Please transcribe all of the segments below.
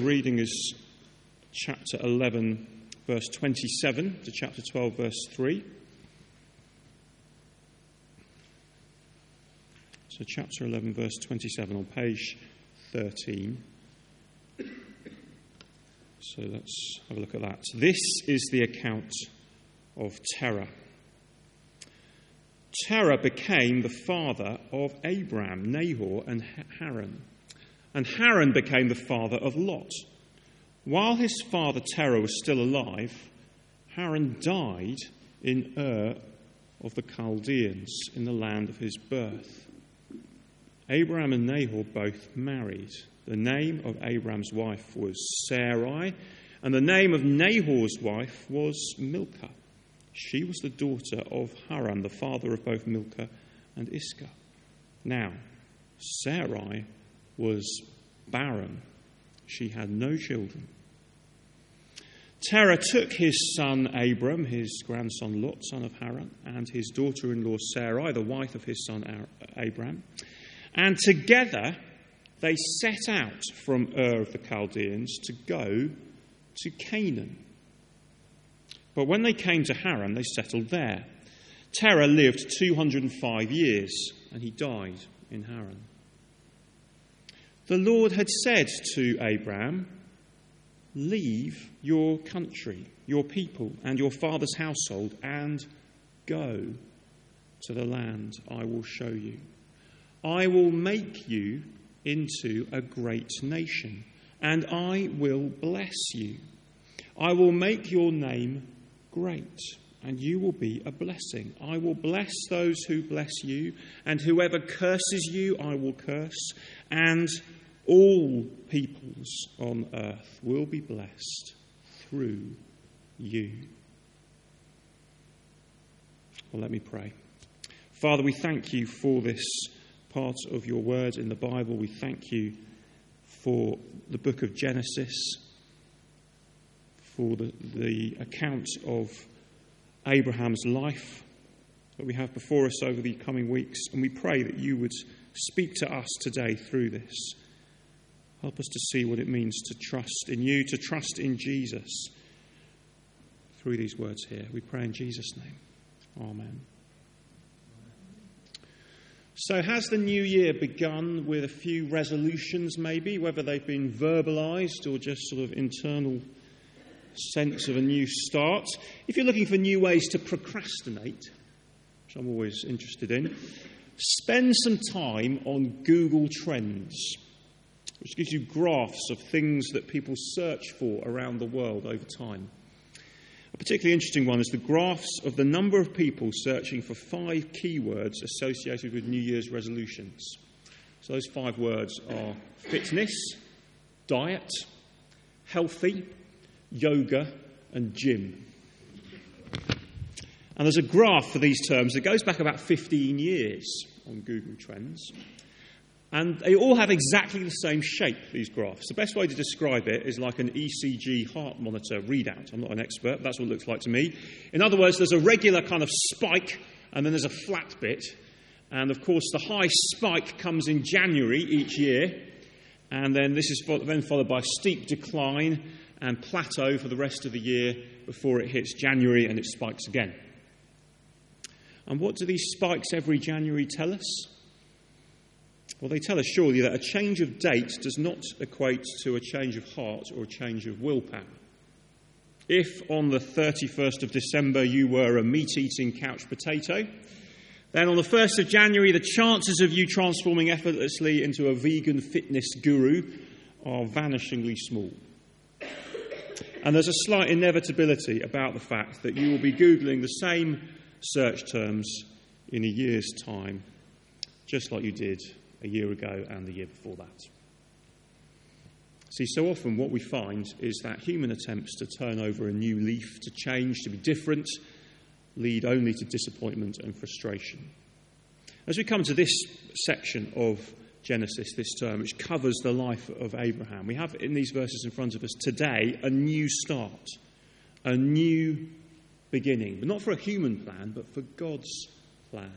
Reading is chapter 11, verse 27 to chapter 12, verse 3. So, chapter 11, verse 27 on page 13. So, let's have a look at that. This is the account of Terah. Terah became the father of Abram, Nahor, and Haran. And Haran became the father of Lot. While his father Terah was still alive, Haran died in Ur of the Chaldeans, in the land of his birth. Abraham and Nahor both married. The name of Abraham's wife was Sarai, and the name of Nahor's wife was Milcah. She was the daughter of Haran, the father of both Milcah and Iscah. Now, Sarai was barren. She had no children. Terah took his son Abram, his grandson Lot, son of Haran, and his daughter in law Sarai, the wife of his son Abram, and together they set out from Ur of the Chaldeans to go to Canaan. But when they came to Haran, they settled there. Terah lived 205 years, and he died in Haran. The Lord had said to Abraham, Leave your country, your people, and your father's household, and go to the land I will show you. I will make you into a great nation, and I will bless you. I will make your name great, and you will be a blessing. I will bless those who bless you, and whoever curses you, I will curse, and all peoples on earth will be blessed through you. Well, let me pray. Father, we thank you for this part of your word in the Bible. We thank you for the book of Genesis, for the, the account of Abraham's life that we have before us over the coming weeks. And we pray that you would speak to us today through this. Help us to see what it means to trust in you, to trust in Jesus through these words here. We pray in Jesus' name. Amen. So, has the new year begun with a few resolutions, maybe, whether they've been verbalized or just sort of internal sense of a new start? If you're looking for new ways to procrastinate, which I'm always interested in, spend some time on Google Trends gives you graphs of things that people search for around the world over time. A particularly interesting one is the graphs of the number of people searching for five keywords associated with New Year's resolutions. So those five words are fitness, diet, healthy, yoga, and gym. And there's a graph for these terms that goes back about 15 years on Google Trends. And they all have exactly the same shape, these graphs. The best way to describe it is like an ECG heart monitor readout. I'm not an expert, but that's what it looks like to me. In other words, there's a regular kind of spike, and then there's a flat bit. And of course, the high spike comes in January each year, and then this is then followed by a steep decline and plateau for the rest of the year before it hits January and it spikes again. And what do these spikes every January tell us? Well, they tell us surely that a change of date does not equate to a change of heart or a change of willpower. If on the 31st of December you were a meat eating couch potato, then on the 1st of January the chances of you transforming effortlessly into a vegan fitness guru are vanishingly small. And there's a slight inevitability about the fact that you will be Googling the same search terms in a year's time, just like you did a year ago and the year before that. See, so often what we find is that human attempts to turn over a new leaf, to change, to be different, lead only to disappointment and frustration. As we come to this section of Genesis this term, which covers the life of Abraham, we have in these verses in front of us today a new start, a new beginning, but not for a human plan, but for God's plan.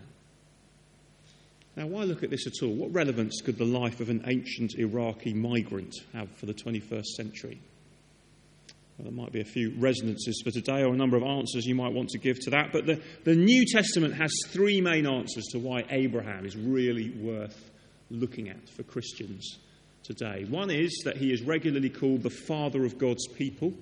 Now, why look at this at all? What relevance could the life of an ancient Iraqi migrant have for the 21st century? Well, there might be a few resonances for today or a number of answers you might want to give to that, but the, the New Testament has three main answers to why Abraham is really worth looking at for Christians today. One is that he is regularly called the father of God's people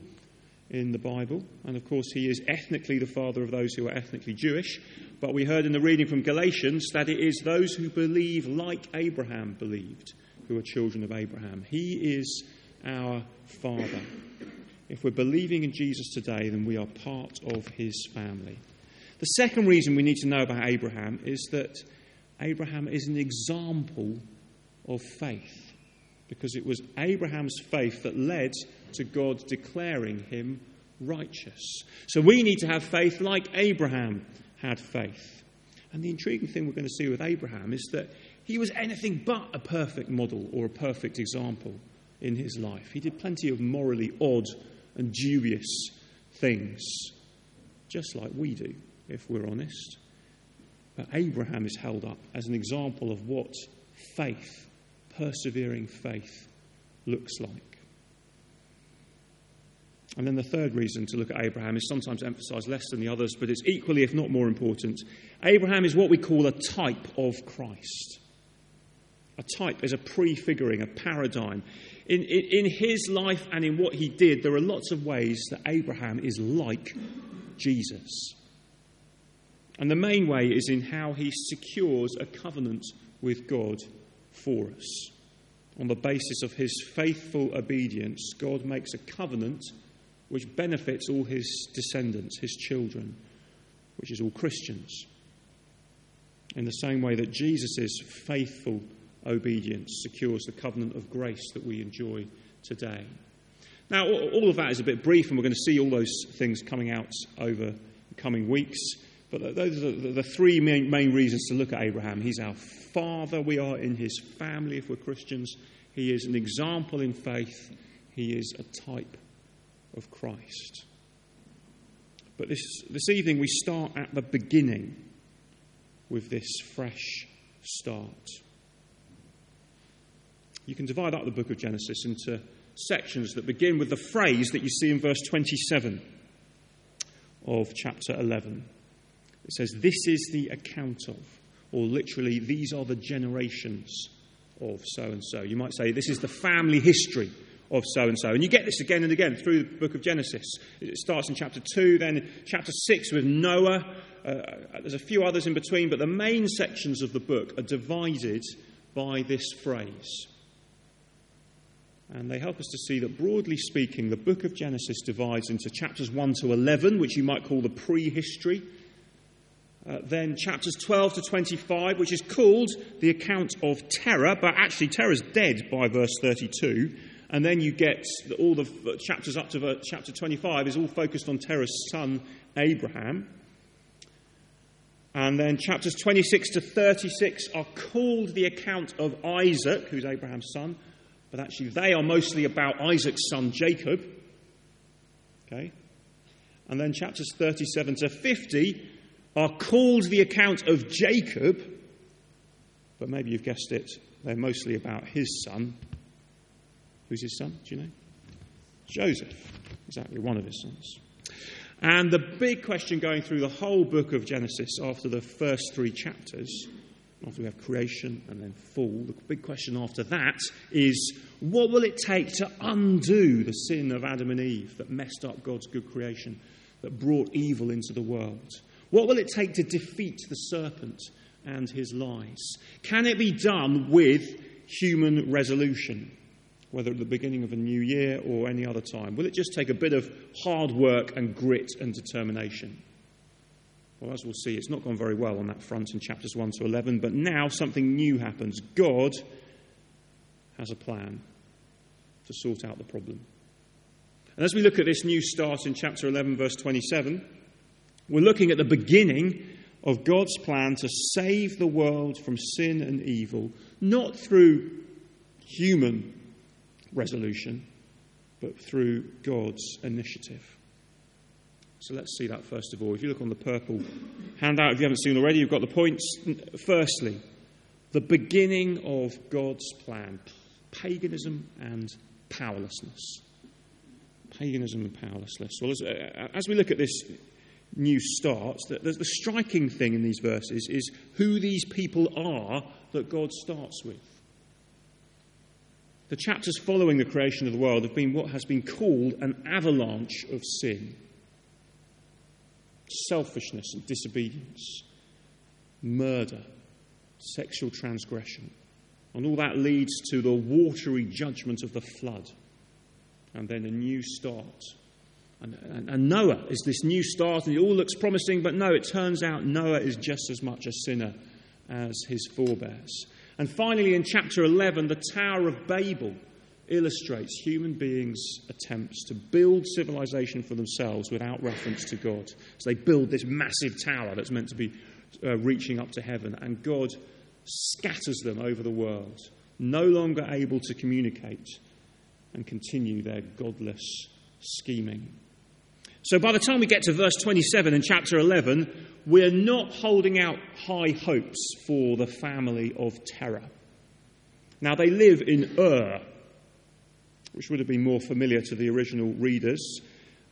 in the Bible, and of course, he is ethnically the father of those who are ethnically Jewish. But we heard in the reading from Galatians that it is those who believe like Abraham believed who are children of Abraham. He is our father. If we're believing in Jesus today, then we are part of his family. The second reason we need to know about Abraham is that Abraham is an example of faith, because it was Abraham's faith that led to God declaring him righteous. So we need to have faith like Abraham had faith. And the intriguing thing we're going to see with Abraham is that he was anything but a perfect model or a perfect example in his life. He did plenty of morally odd and dubious things, just like we do, if we're honest. But Abraham is held up as an example of what faith, persevering faith, looks like. And then the third reason to look at Abraham is sometimes emphasized less than the others, but it's equally, if not more important. Abraham is what we call a type of Christ. A type is a prefiguring, a paradigm. In, in, in, his life and in what he did, there are lots of ways that Abraham is like Jesus. And the main way is in how he secures a covenant with God for us. On the basis of his faithful obedience, God makes a covenant which benefits all his descendants, his children, which is all Christians. In the same way that Jesus' faithful obedience secures the covenant of grace that we enjoy today. Now, all of that is a bit brief, and we're going to see all those things coming out over the coming weeks. But uh, those are the three main, main reasons to look at Abraham. He's our father, we are in his family if we're Christians. He is an example in faith, he is a type of Christ. But this, this evening we start at the beginning with this fresh start. You can divide up the book of Genesis into sections that begin with the phrase that you see in verse 27 of chapter 11. It says, This is the account of, or literally, these are the generations of so and so. You might say, This is the family history of so and so. And you get this again and again through the book of Genesis. It starts in chapter 2, then chapter 6 with Noah. Uh, there's a few others in between, but the main sections of the book are divided by this phrase. And they help us to see that, broadly speaking, the book of Genesis divides into chapters 1 to 11, which you might call the prehistory. Uh, then chapters 12 to 25, which is called the account of Terah, but actually Terah's dead by verse 32. And then you get all the chapters up to chapter 25 is all focused on Terah's son Abraham. And then chapters 26 to 36 are called the account of Isaac, who's Abraham's son, but actually they are mostly about Isaac's son Jacob. Okay? And then chapters 37 to 50 are called the account of Jacob, but maybe you've guessed it, they're mostly about his son, Who's his son? Do you know? Joseph. Exactly, one of his sons. And the big question going through the whole book of Genesis after the first three chapters, after we have creation and then fall, the big question after that is what will it take to undo the sin of Adam and Eve that messed up God's good creation, that brought evil into the world? What will it take to defeat the serpent and his lies? Can it be done with human resolution? whether at the beginning of a new year or any other time? Will it just take a bit of hard work and grit and determination? Well, as we'll see, it's not gone very well on that front in chapters 1 to 11, but now something new happens. God has a plan to sort out the problem. And as we look at this new start in chapter 11, verse 27, we're looking at the beginning of God's plan to save the world from sin and evil, not through human resolution, but through God's initiative. So let's see that first of all. If you look on the purple handout, if you haven't seen already, you've got the points. Firstly, the beginning of God's plan paganism and powerlessness. Paganism and powerlessness. Well, as, uh, as we look at this new start, the, the, the striking thing in these verses is who these people are that God starts with. The chapters following the creation of the world have been what has been called an avalanche of sin selfishness and disobedience, murder, sexual transgression. And all that leads to the watery judgment of the flood. And then a new start. And, and, and, Noah is this new start, and it all looks promising, but no, it turns out Noah is just as much a sinner as his forebears. And finally, in chapter 11, the Tower of Babel illustrates human beings' attempts to build civilization for themselves without reference to God. So they build this massive tower that's meant to be uh, reaching up to heaven, and God scatters them over the world, no longer able to communicate and continue their godless scheming. So by the time we get to verse 27 in chapter 11, we're not holding out high hopes for the family of Terah. Now, they live in Ur, which would have been more familiar to the original readers,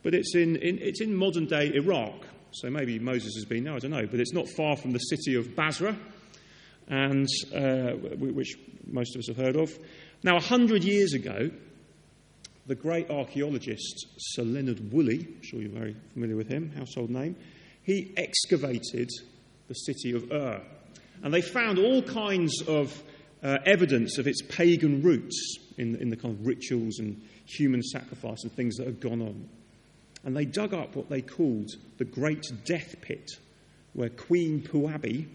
but it's in, in, it's in modern day Iraq. So maybe Moses has been there, I don't know, but it's not far from the city of Basra, and, uh, which most of us have heard of. Now, a hundred years ago, the great archaeologist Sir Leonard Woolley, I'm sure you're very familiar with him, household name, he excavated the city of Ur. And they found all kinds of uh, evidence of its pagan roots in, in the kind of rituals and human sacrifice and things that had gone on. And they dug up what they called the Great Death Pit, where Queen Puabi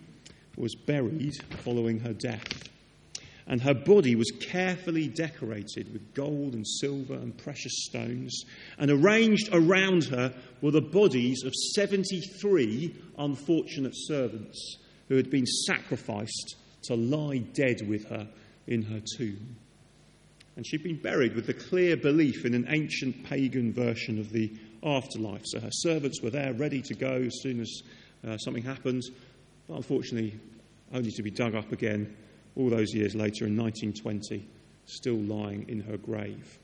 was buried following her death. And her body was carefully decorated with gold and silver and precious stones. And arranged around her were the bodies of 73 unfortunate servants who had been sacrificed to lie dead with her in her tomb. And she'd been buried with the clear belief in an ancient pagan version of the afterlife. So her servants were there ready to go as soon as uh, something happened, but unfortunately, only to be dug up again all those years later in 1920, still lying in her grave.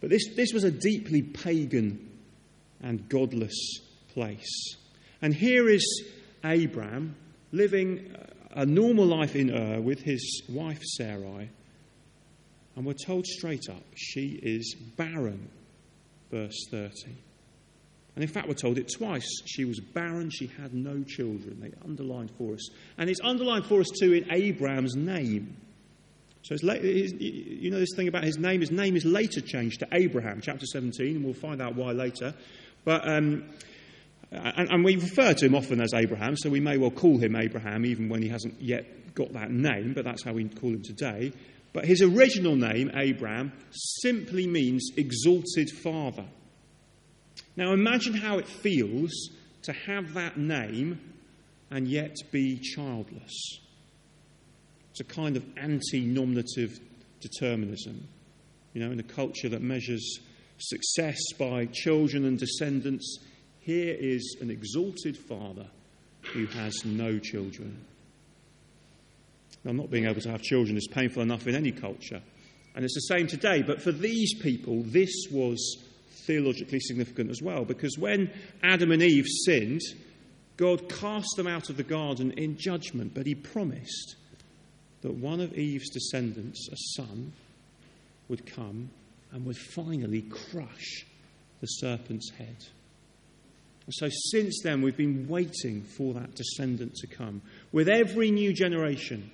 But this, this was a deeply pagan and godless place. And here is Abram living a normal life in Ur with his wife Sarai and we're told straight up, she is barren. Verse 30. And in fact, we're told it twice. She was barren, she had no children. They underlined for us. And it's underlined for us too in Abraham's name. So it's you know this thing about his name? His name is later changed to Abraham, chapter 17, and we'll find out why later. But, um, and, and we refer to him often as Abraham, so we may well call him Abraham even when he hasn't yet got that name, but that's how we call him today. But his original name, Abram, simply means exalted father. Now imagine how it feels to have that name and yet be childless. It's a kind of anti nominative determinism, you know, in a culture that measures success by children and descendants. Here is an exalted father who has no children. Now, not being able to have children is painful enough in any culture. And it's the same today. But for these people, this was theologically significant as well. Because when Adam and Eve sinned, God cast them out of the garden in judgment. But he promised that one of Eve's descendants, a son, would come and would finally crush the serpent's head. And so, since then, we've been waiting for that descendant to come. With every new generation,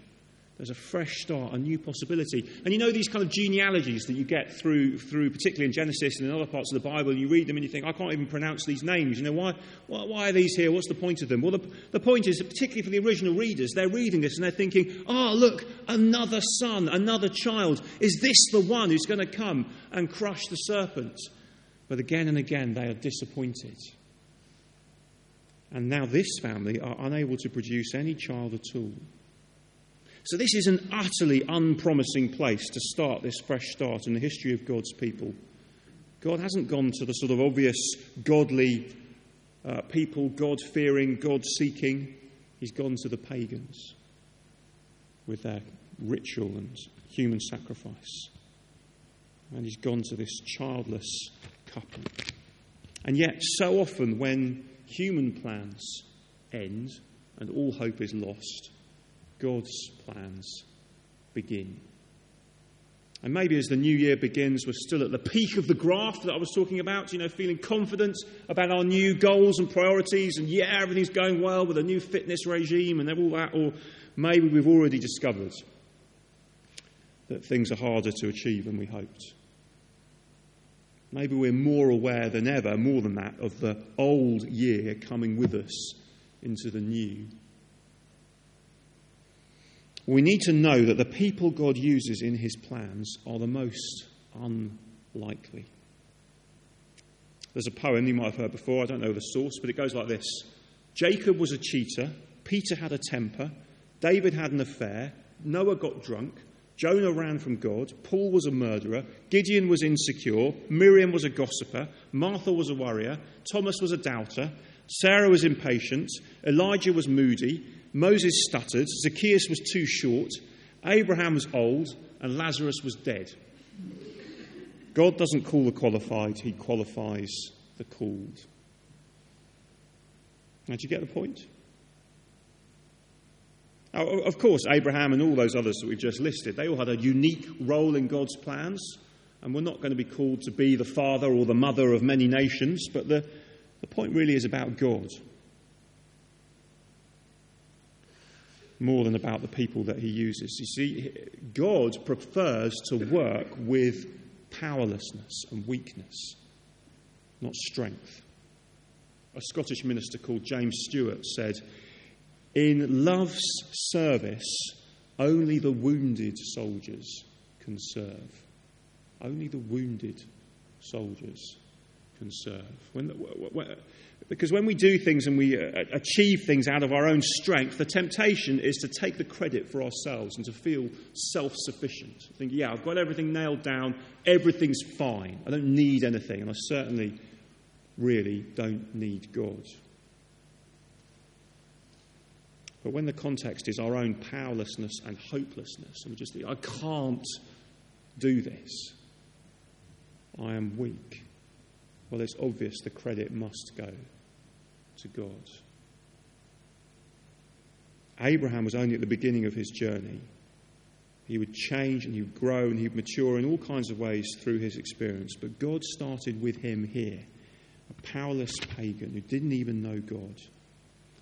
there's a fresh start, a new possibility. And you know these kind of genealogies that you get through, through particularly in Genesis and in other parts of the Bible, you read them and you think, I can't even pronounce these names. You know, why, why, why are these here? What's the point of them? Well, the, the point is that, particularly for the original readers, they're reading this and they're thinking, oh, look, another son, another child. Is this the one who's going to come and crush the serpent? But again and again, they are disappointed. And now this family are unable to produce any child at all. So, this is an utterly unpromising place to start this fresh start in the history of God's people. God hasn't gone to the sort of obvious godly uh, people, God fearing, God seeking. He's gone to the pagans. with their ritual and human sacrifice. And he's gone to this childless couple. And yet, so often, when human plans end and all hope is lost, God's plans begin. And maybe as the new year begins, we're still at the peak of the graph that I was talking about, you know, feeling confident about our new goals and priorities, and yeah, everything's going well with a new fitness regime and all that. Or maybe we've already discovered that things are harder to achieve than we hoped. Maybe we're more aware than ever, more than that, of the old year coming with us into the new. We need to know that the people God uses in his plans are the most unlikely. There's a poem you might have heard before, I don't know the source, but it goes like this. Jacob was a cheater, Peter had a temper, David had an affair, Noah got drunk, Jonah ran from God, Paul was a murderer, Gideon was insecure, Miriam was a gossiper, Martha was a worrier, Thomas was a doubter, Sarah was impatient, Elijah was moody, Moses stuttered, Zacchaeus was too short, Abraham was old, and Lazarus was dead. God doesn't call the qualified, He qualifies the called. Now, do you get the point? Of course, Abraham and all those others that we've just listed, they all had a unique role in God's plans, and we're not going to be called to be the father or the mother of many nations, but the, the point really is about God. More than about the people that he uses. You see, God prefers to work with powerlessness and weakness, not strength. A Scottish minister called James Stewart said, in love's service, only the wounded soldiers can serve. Only the wounded soldiers can serve. When, when, because when we do things and we uh, achieve things out of our own strength, the temptation is to take the credit for ourselves and to feel self sufficient. Think, yeah, I've got everything nailed down, everything's fine, I don't need anything, and I certainly really don't need God. But when the context is our own powerlessness and hopelessness, and we just think, I can't do this, I am weak, well, it's obvious the credit must go to God. Abraham was only at the beginning of his journey. He would change and he would grow and he would mature in all kinds of ways through his experience. But God started with him here, a powerless pagan who didn't even know God.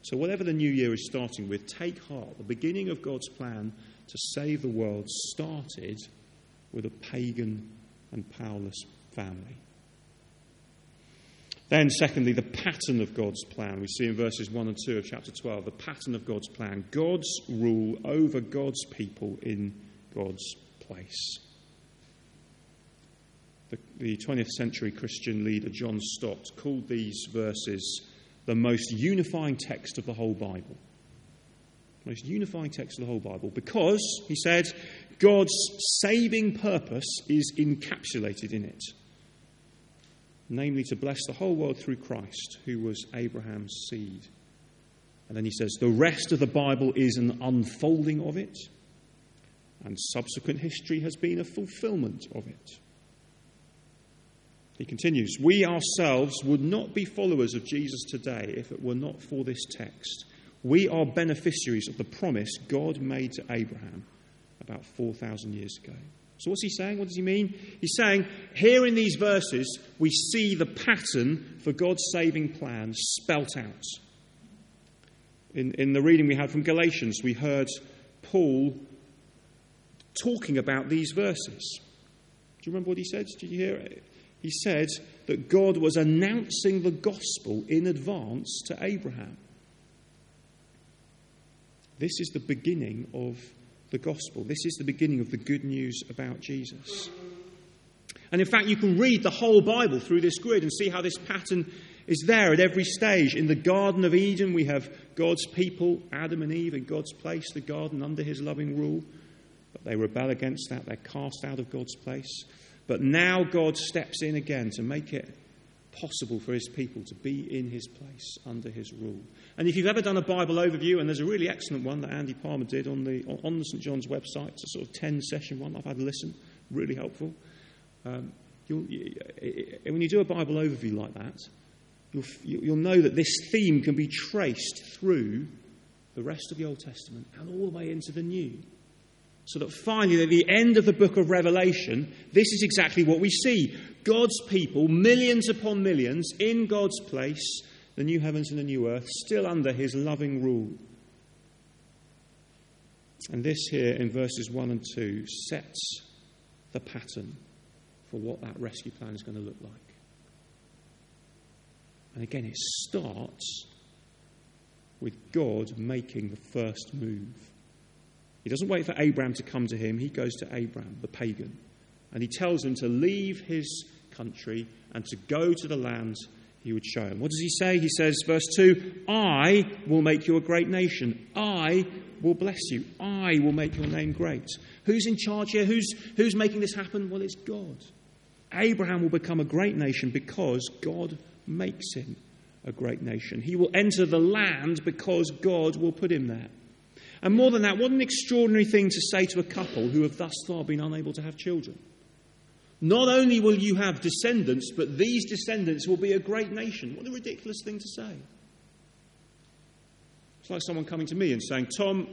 So, whatever the new year is starting with, take heart. The beginning of God's plan to save the world started with a pagan and powerless family. Then, secondly, the pattern of God's plan. We see in verses 1 and 2 of chapter 12 the pattern of God's plan, God's rule over God's people in God's place. The, the 20th century Christian leader John Stott called these verses the most unifying text of the whole Bible. Most unifying text of the whole Bible because, he said, God's saving purpose is encapsulated in it. Namely, to bless the whole world through Christ, who was Abraham's seed. And then he says, the rest of the Bible is an unfolding of it, and subsequent history has been a fulfillment of it. He continues, We ourselves would not be followers of Jesus today if it were not for this text. We are beneficiaries of the promise God made to Abraham about 4,000 years ago. So, what's he saying? What does he mean? He's saying, here in these verses, we see the pattern for God's saving plan spelt out. In, in the reading we had from Galatians, we heard Paul talking about these verses. Do you remember what he said? Did you hear it? he said that God was announcing the gospel in advance to Abraham. This is the beginning of the gospel. This is the beginning of the good news about Jesus. And in fact, you can read the whole Bible through this grid and see how this pattern is there at every stage. In the Garden of Eden, we have God's people, Adam and Eve, in God's place, the garden under his loving rule. But they rebel against that, they're cast out of God's place. But now God steps in again to make it possible for his people to be in his place under his rule. And if you've ever done a Bible overview, and there's a really excellent one that Andy Palmer did on the, on the St. John's website, it's a sort of 10 session one, I've had a listen, really helpful. Um, you, when you do a Bible overview like that, you'll, you'll know that this theme can be traced through the rest of the Old Testament and all the way into the New. So that finally, at the end of the book of Revelation, this is exactly what we see God's people, millions upon millions, in God's place, the new heavens and the new earth, still under his loving rule. And this here in verses 1 and 2 sets the pattern for what that rescue plan is going to look like. And again, it starts with God making the first move. He doesn't wait for Abraham to come to him, he goes to Abraham, the pagan, and he tells him to leave his country and to go to the land he would show him. What does he say? He says, verse 2 I will make you a great nation. I will bless you. I will make your name great. Who's in charge here? Who's, who's making this happen? Well, it's God. Abraham will become a great nation because God makes him a great nation. He will enter the land because God will put him there. And more than that, what an extraordinary thing to say to a couple who have thus far been unable to have children. Not only will you have descendants, but these descendants will be a great nation. What a ridiculous thing to say. It's like someone coming to me and saying, Tom,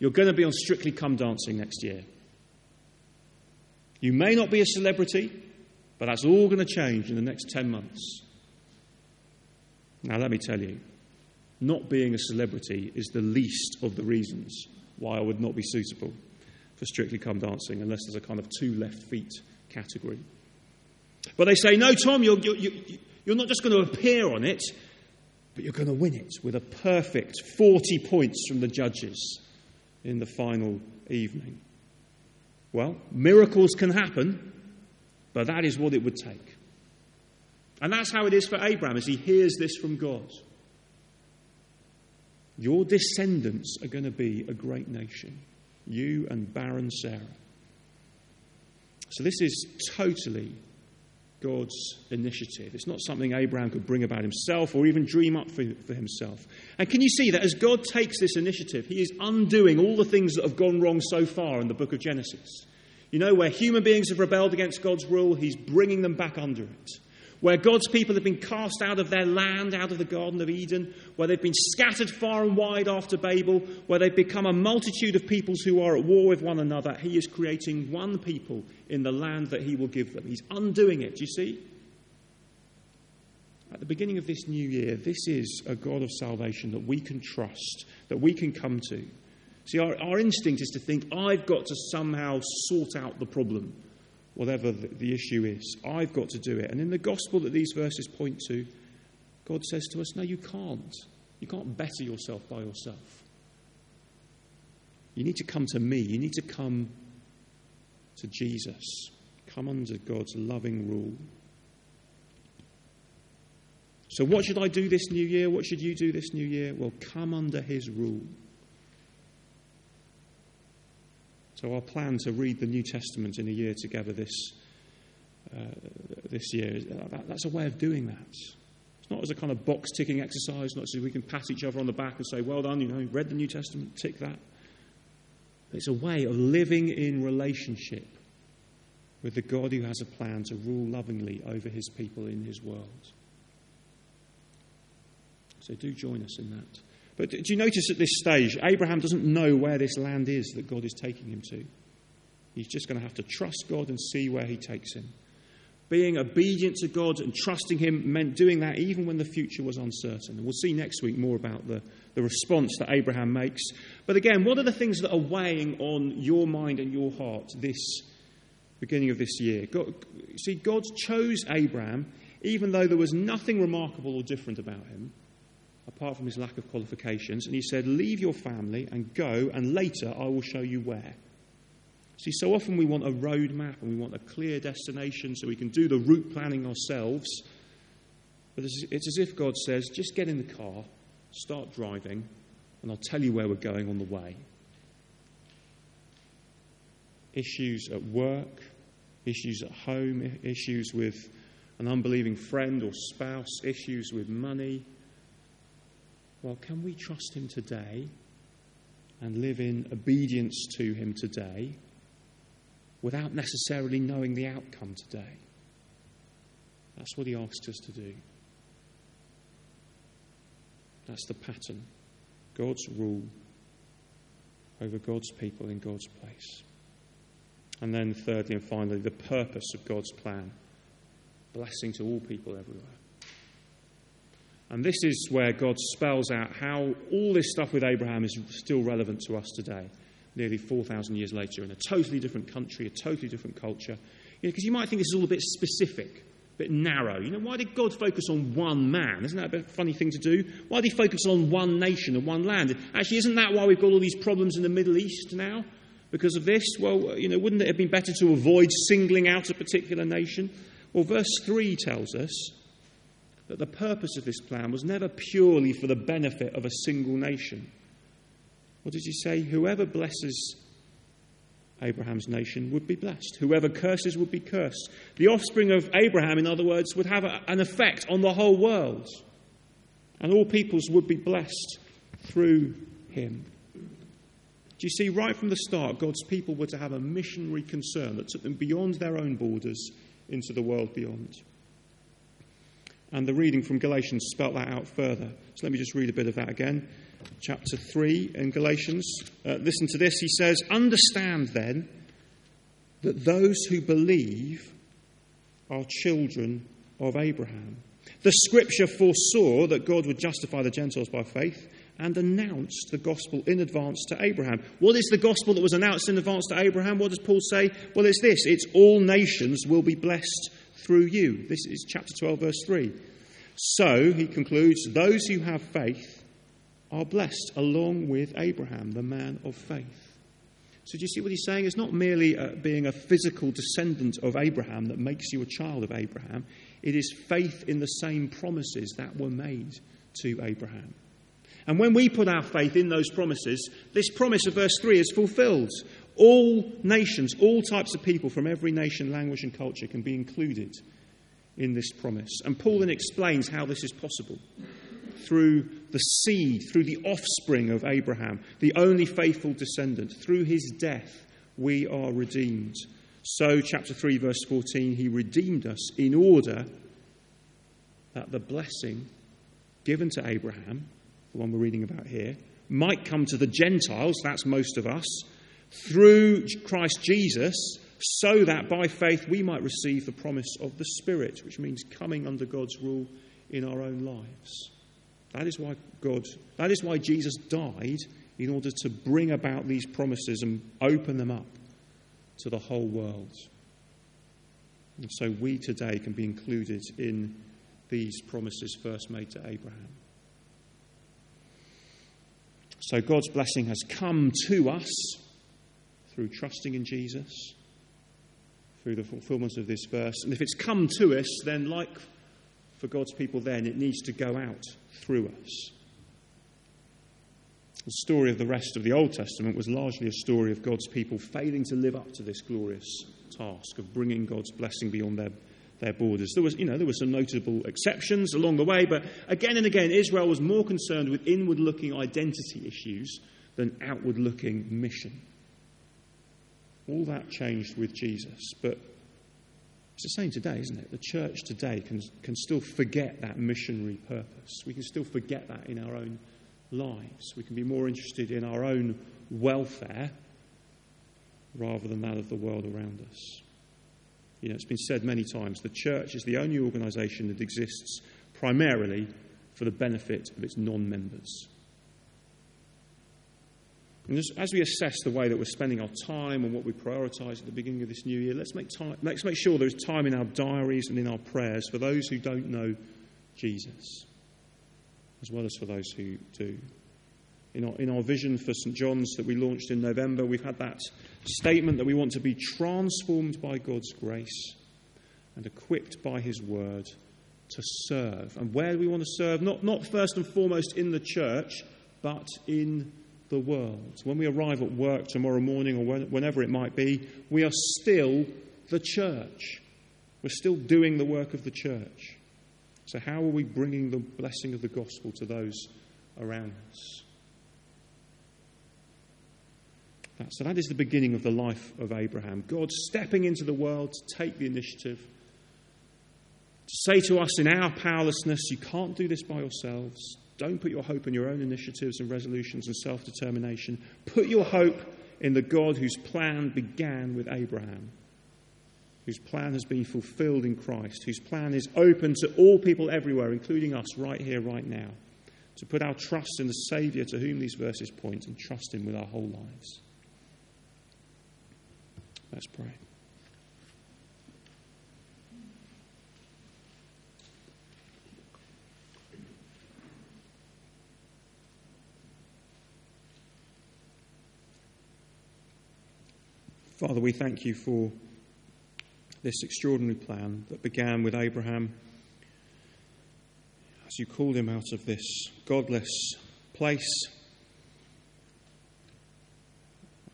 you're going to be on Strictly Come Dancing next year. You may not be a celebrity, but that's all going to change in the next 10 months. Now, let me tell you, not being a celebrity is the least of the reasons why I would not be suitable for Strictly Come Dancing unless there's a kind of two left feet category. But they say, no, Tom, you're, you're, you're not just going to appear on it, but you're going to win it with a perfect 40 points from the judges in the final evening. Well, miracles can happen, but that is what it would take. And that's how it is for Abraham as he hears this from God. Your descendants are going to be a great nation, you and barren Sarah. So, this is totally God's initiative. It's not something Abraham could bring about himself or even dream up for, for, himself. And can you see that as God takes this initiative, he is undoing all the things that have gone wrong so far in the book of Genesis? You know, where human beings have rebelled against God's rule, he's bringing them back under it where God's people have been cast out of their land, out of the Garden of Eden, where they've been scattered far and wide after Babel, where they've become a multitude of peoples who are at war with one another, He is creating one people in the land that He will give them. He's undoing it, do you see? At the beginning of this new year, this is a God of salvation that we can trust, that we can come to. See, our, our instinct is to think, I've got to somehow sort out the problem whatever the, issue is. I've got to do it. And in the gospel that these verses point to, God says to us, No, you can't. You can't better yourself by yourself. You need to come to me. You need to come to Jesus. Come under God's loving rule. So, what should I do this new year? What should you do this new year? Well, come under his rule. So our plan to read the New Testament in a year together this, uh, this year, that, that's a way of doing that. It's not as a kind of box ticking exercise, not so we can pat each other on the back and say, well done, you know, you've read the New Testament, tick that. It's a way of living in relationship with the God who has a plan to rule lovingly over his people in his world. So do join us in that. But do you notice at this stage, Abraham doesn't know where this land is that God is taking him to? He's just going to have to trust God and see where he takes him. Being obedient to God and trusting him meant doing that even when the future was uncertain. And we'll see next week more about the, the response that Abraham makes. But again, what are the things that are weighing on your mind and your heart this beginning of this year? God, see, God chose Abraham even though there was nothing remarkable or different about him apart from his lack of qualifications, and he said, Leave your family and go, and later I will show you where. See, so often we want a road map and we want a clear destination so we can do the route planning ourselves. But it's as if God says, just get in the car, start driving, and I'll tell you where we're going on the way. Issues at work, issues at home, issues with an unbelieving friend or spouse, issues with money. Well, can we trust Him today and live in obedience to Him today without necessarily knowing the outcome today? That's what He asks us to do. That's the pattern God's rule over God's people in God's place. And then, thirdly and finally, the purpose of God's plan blessing to all people everywhere. And this is where God spells out how all this stuff with Abraham is still relevant to us today, nearly 4,000 years later, in a totally different country, a totally different culture. Because you, know, you might think this is all a bit specific, a bit narrow. You know, why did God focus on one man? Isn't that a bit funny thing to do? Why did he focus on one nation and one land? Actually, isn't that why we've got all these problems in the Middle East now? Because of this? Well, you know, wouldn't it have been better to avoid singling out a particular nation? Well, verse 3 tells us that the purpose of this plan was never purely for the benefit of a single nation. What did he say? Whoever blesses Abraham's nation would be blessed. Whoever curses would be cursed. The offspring of Abraham, in other words, would have a, an effect on the whole world. And all peoples would be blessed through him. Do you see, right from the start, God's people were to have a missionary concern that took them beyond their own borders into the world beyond. And the reading from Galatians spelt that out further. So let me just read a bit of that again. Chapter 3 in Galatians. Uh, listen to this. He says, Understand then that those who believe are children of Abraham. The scripture foresaw that God would justify the Gentiles by faith and announced the gospel in advance to Abraham. What is the gospel that was announced in advance to Abraham? What does Paul say? Well, it's this it's all nations will be blessed through you. This is chapter 12, verse 3. So, he concludes, those who have faith are blessed along with Abraham, the man of faith. So, do you see what he's saying? It's not merely uh, being a physical descendant of Abraham that makes you a child of Abraham, it is faith in the same promises that were made to Abraham. And when we put our faith in those promises, this promise of verse 3 is fulfilled. All nations, all types of people from every nation, language, and culture can be included in this promise. And Paul then explains how this is possible through the seed, through the offspring of Abraham, the only faithful descendant. Through his death, we are redeemed. So, chapter 3, verse 14, he redeemed us in order that the blessing given to Abraham the one we're reading about here, might come to the Gentiles, that's most of us, through Christ Jesus, so that by faith we might receive the promise of the Spirit, which means coming under God's rule in our own lives. That is why God, that is why Jesus died in order to bring about these promises and open them up to the whole world. And so we today can be included in these promises first made to Abraham. So God's blessing has come to us through trusting in Jesus, through the fulfillment of this verse. And if it's come to us, then, like for God's people then, it needs to go out through us. The story of the rest of the Old Testament was largely a story of God's people failing to live up to this glorious task of bringing God's blessing beyond their their borders. There was, you know, there were some notable exceptions along the way, but again and again, Israel was more concerned with inward-looking identity issues than outward-looking mission. All that changed with Jesus, but it's the same today, isn't it? The church today can, can still forget that missionary purpose. We can still forget that in our own lives. We can be more interested in our own welfare rather than that of the world around us. You know, it's been said many times the church is the only organisation that exists primarily for the benefit of its non members. And as we assess the way that we're spending our time and what we prioritise at the beginning of this new year, let's make, time, let's make sure there's time in our diaries and in our prayers for those who don't know Jesus, as well as for those who do. In our, in our vision for St. John's that we launched in November, we've had that statement that we want to be transformed by God's grace and equipped by His word to serve. And where do we want to serve? Not, not first and foremost in the church, but in the world. When we arrive at work tomorrow morning or whenever it might be, we are still the church. We're still doing the work of the church. So, how are we bringing the blessing of the gospel to those around us? So, that is the beginning of the life of Abraham. God stepping into the world to take the initiative, to say to us in our powerlessness, You can't do this by yourselves. Don't put your hope in your own initiatives and resolutions and self determination. Put your hope in the God whose plan began with Abraham, whose plan has been fulfilled in Christ, whose plan is open to all people everywhere, including us right here, right now, to put our trust in the Saviour to whom these verses point and trust Him with our whole lives. Let's pray. Father, we thank you for this extraordinary plan that began with Abraham as you called him out of this godless place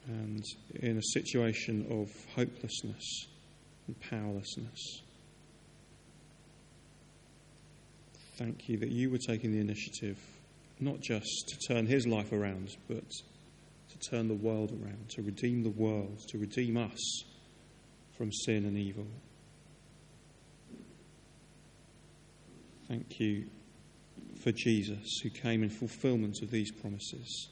and in a situation of hopelessness and powerlessness. Thank you that you were taking the initiative not just to turn his life around, but to turn the world around, to redeem the world, to redeem us from sin and evil. Thank you for Jesus who came in fulfillment of these promises.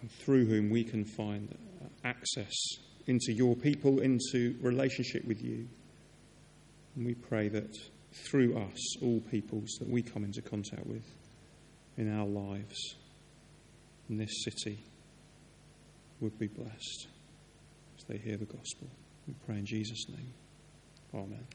And through whom we can find access into your people, into relationship with you. And we pray that through us, all peoples that we come into contact with in our lives in this city would be blessed as they hear the gospel. We pray in Jesus' name. Amen.